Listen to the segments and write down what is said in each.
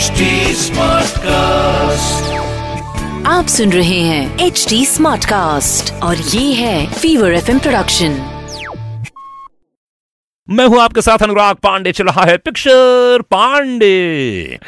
HD Smartcast. आप सुन रहे हैं एच डी स्मार्ट कास्ट और ये है फीवर एफ़ प्रोडक्शन मैं हूँ आपके साथ अनुराग पांडे चल रहा है पिक्चर पांडे।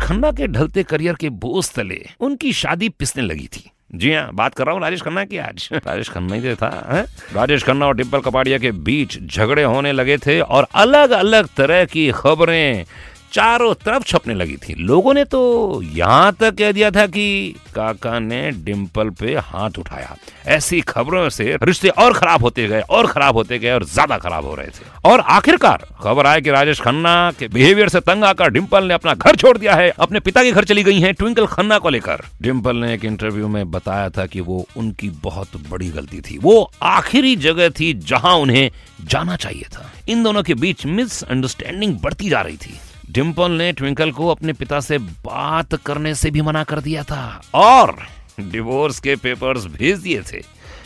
खन्ना के ढलते करियर के बोझ तले उनकी शादी पिसने लगी थी। जी हाँ बात कर रहा हूँ राजेश खन्ना की आज राजेश खन्ना ही तो था है? राजेश खन्ना और डिम्पल कपाड़िया के बीच झगड़े होने लगे थे और अलग अलग तरह की खबरें चारों तरफ़ छपने लगी थी। लोगों ने तो यहाँ तक कह दिया था कि काका ने डिम्पल पे हाथ उठाया। ऐसी खबरों से रिश्ते और खराब होते गए, और खराब होते गए, और ज़्यादा खराब हो रहे थे। और आखिरकार खबर आए कि राजेश खन्ना के बिहेवियर से तंग आकर डिम्पल ने अपना घर छोड़ दिया है। अपने पिता के घर चली गई है ट्विंकल खन्ना को लेकर। डिम्पल ने एक इंटरव्यू में बताया था कि वो उनकी बहुत बड़ी गलती थी। वो आखिरी जगह थी जहाँ उन्हें जाना चाहिए था। इन दोनों के बीच मिसअंडरस्टैंडिंग बढ़ती जा रही थी। डिम्पल ने ट्विंकल को अपने पिता से बात करने से भी मना कर दिया था और डिवोर्स के पेपर्स भेज दिए थे।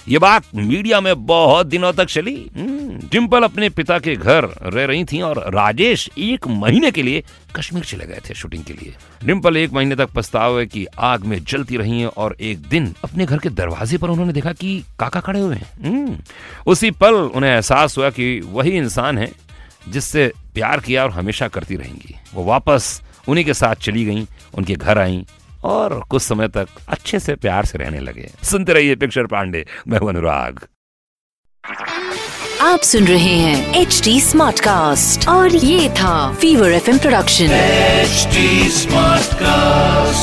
ये बात मीडिया में बहुत दिनों तक चली। हम्म, डिम्पल अपने पिता के घर रह रही थी और राजेश एक महीने के लिए कश्मीर चले गए थे शूटिंग के लिए। डिम्पल एक महीने तक पछतावे की आग में जलती रही हैं और एक दिन अपने घर के दरवाजे पर उन्होंने देखा कि काका खड़े हुए हैं। हम्म, उसी पल उन्हें एहसास हुआ कि वही इंसान है जिससे प्यार किया और हमेशा करती रहेंगी। वो वापस उन्हीं के साथ चली गई उनके घर आई और कुछ समय तक अच्छे से प्यार से रहने लगे। सुनते रहिए पिक्चर पांडे मैं हूँ अनुराग। आप सुन रहे हैं एच डी स्मार्ट कास्ट और ये था fever F production H smart Smartcast.